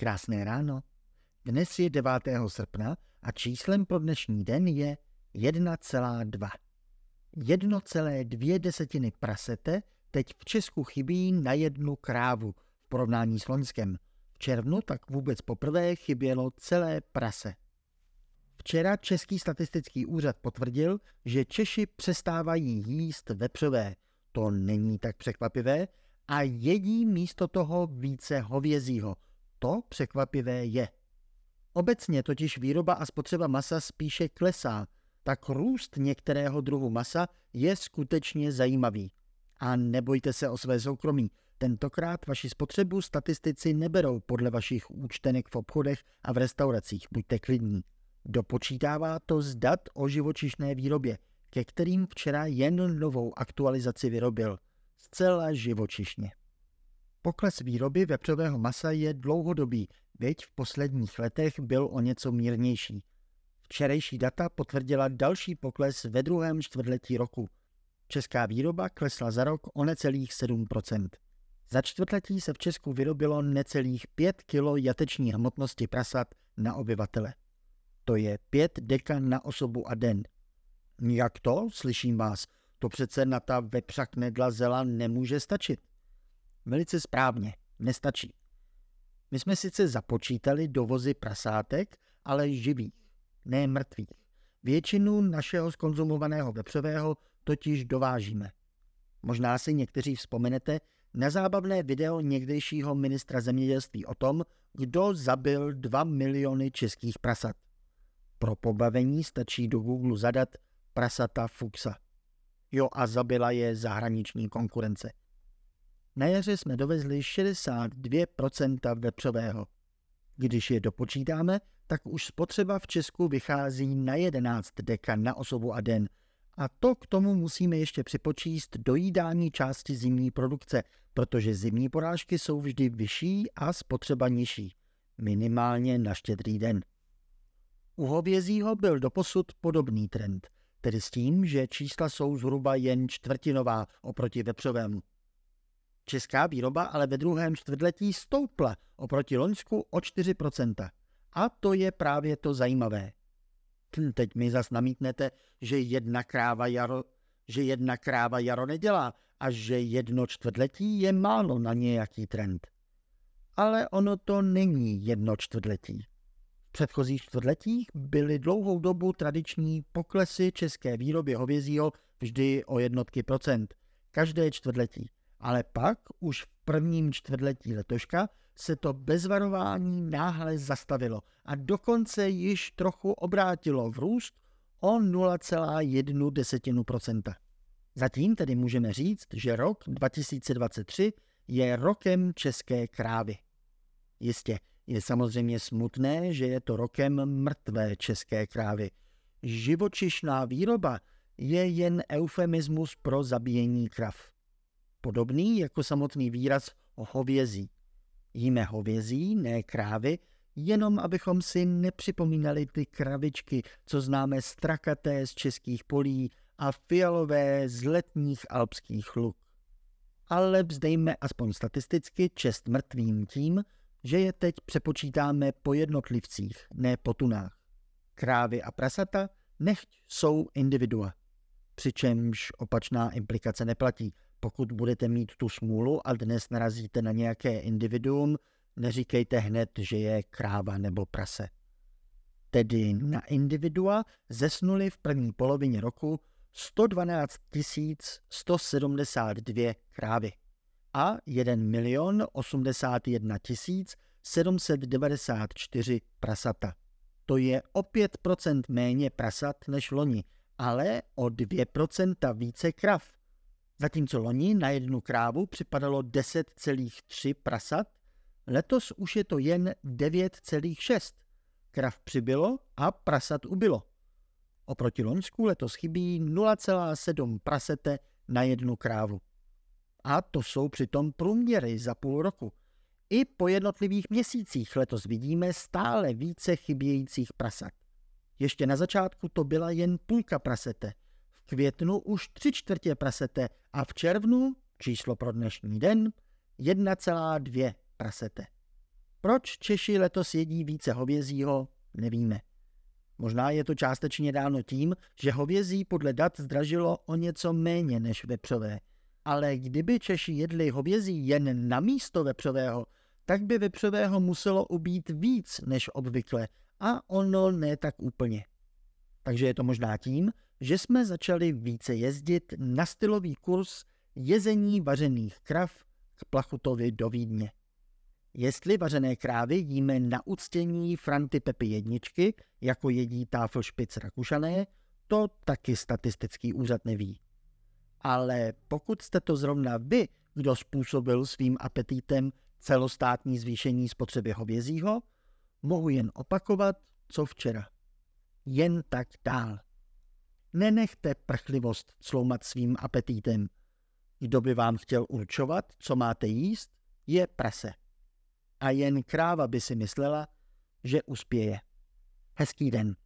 Krásné ráno. Dnes je 9. srpna a číslem pro dnešní den je 1,2. 1,2 desetiny prasete teď v Česku chybí na jednu krávu v porovnání s Loňskem. V červnu tak vůbec poprvé chybělo celé prase. Včera Český statistický úřad potvrdil, že Češi přestávají jíst vepřové. To není tak překvapivé a jedí místo toho více hovězího. To překvapivé je. Obecně totiž výroba a spotřeba masa spíše klesá, tak růst některého druhu masa je skutečně zajímavý. A nebojte se o své soukromí. Tentokrát vaši spotřebu statistici neberou podle vašich účtenek v obchodech a v restauracích. Buďte klidní. Dopočítává to z dat o živočišné výrobě, ke kterým včera jen novou aktualizaci vyrobil. Zcela živočišně. Pokles výroby vepřového masa je dlouhodobý, byť v posledních letech byl o něco mírnější. Včerejší data potvrdila další pokles ve druhém čtvrtletí roku. Česká výroba klesla za rok o necelých 7% Za čtvrtletí se v Česku vyrobilo necelých 5 kg jateční hmotnosti prasat na obyvatele. To je 5 deka na osobu a den. Jak to, slyším vás, to přece na ta vepřak nedlazela nemůže stačit. Velice správně, nestačí. My jsme sice započítali dovozy prasátek, ale živých, ne mrtvých. Většinu našeho skonzumovaného vepřového totiž dovážíme. Možná si někteří vzpomenete na zábavné video někdejšího ministra zemědělství o tom, kdo zabil 2 miliony českých prasat. Pro pobavení stačí do Google zadat prasata Fuxa. Jo a zabila je zahraniční konkurence. Na jaře jsme dovezli 62% vepřového. Když je dopočítáme, tak už spotřeba v Česku vychází na 11 deka na osobu a den. A to k tomu musíme ještě připočíst dojídání části zimní produkce, protože zimní porážky jsou vždy vyšší a spotřeba nižší. Minimálně na štědrý den. U hovězího byl doposud podobný trend, tedy s tím, že čísla jsou zhruba jen čtvrtinová oproti vepřovému. Česká výroba ale ve druhém čtvrtletí stoupla oproti Loňsku o 4%. A to je právě to zajímavé. Hm, teď mi zas namítnete, že jedna kráva jaro, že jedna kráva jaro nedělá a že jedno čtvrtletí je málo na nějaký trend. Ale ono to není jedno čtvrtletí. V předchozích čtvrtletích byly dlouhou dobu tradiční poklesy české výroby hovězího vždy o jednotky procent. Každé čtvrtletí. Ale pak už v prvním čtvrtletí letoška se to bez varování náhle zastavilo a dokonce již trochu obrátilo v růst o 0,1 desetinu procenta. Zatím tedy můžeme říct, že rok 2023 je rokem české krávy. Jistě, je samozřejmě smutné, že je to rokem mrtvé české krávy. Živočišná výroba je jen eufemismus pro zabíjení krav podobný jako samotný výraz hovězí. Jíme hovězí, ne krávy, jenom abychom si nepřipomínali ty kravičky, co známe strakaté z českých polí a fialové z letních alpských luk. Ale vzdejme aspoň statisticky čest mrtvým tím, že je teď přepočítáme po jednotlivcích, ne po tunách. Krávy a prasata nechť jsou individua. Přičemž opačná implikace neplatí – pokud budete mít tu smůlu a dnes narazíte na nějaké individuum, neříkejte hned, že je kráva nebo prase. Tedy na individua zesnuli v první polovině roku 112 172 krávy a 1 milion 81 794 prasata. To je o 5% méně prasat než loni, ale o 2% více krav. Zatímco loni na jednu krávu připadalo 10,3 prasat, letos už je to jen 9,6. Krav přibylo a prasat ubylo. Oproti Loňsku letos chybí 0,7 prasete na jednu krávu. A to jsou přitom průměry za půl roku. I po jednotlivých měsících letos vidíme stále více chybějících prasat. Ještě na začátku to byla jen půlka prasete – květnu už tři čtvrtě prasete a v červnu, číslo pro dnešní den, 1,2 prasete. Proč Češi letos jedí více hovězího, nevíme. Možná je to částečně dáno tím, že hovězí podle dat zdražilo o něco méně než vepřové. Ale kdyby Češi jedli hovězí jen na místo vepřového, tak by vepřového muselo ubít víc než obvykle a ono ne tak úplně. Takže je to možná tím, že jsme začali více jezdit na stylový kurz jezení vařených krav k Plachutovi do Vídně. Jestli vařené krávy jíme na uctění Franty Pepy jedničky, jako jedí Tafelšpic Rakušané, to taky statistický úřad neví. Ale pokud jste to zrovna vy, kdo způsobil svým apetitem celostátní zvýšení spotřeby hovězího, mohu jen opakovat, co včera. Jen tak dál. Nenechte prchlivost sloumat svým apetitem. Kdo by vám chtěl určovat, co máte jíst, je prase. A jen kráva by si myslela, že uspěje. Hezký den.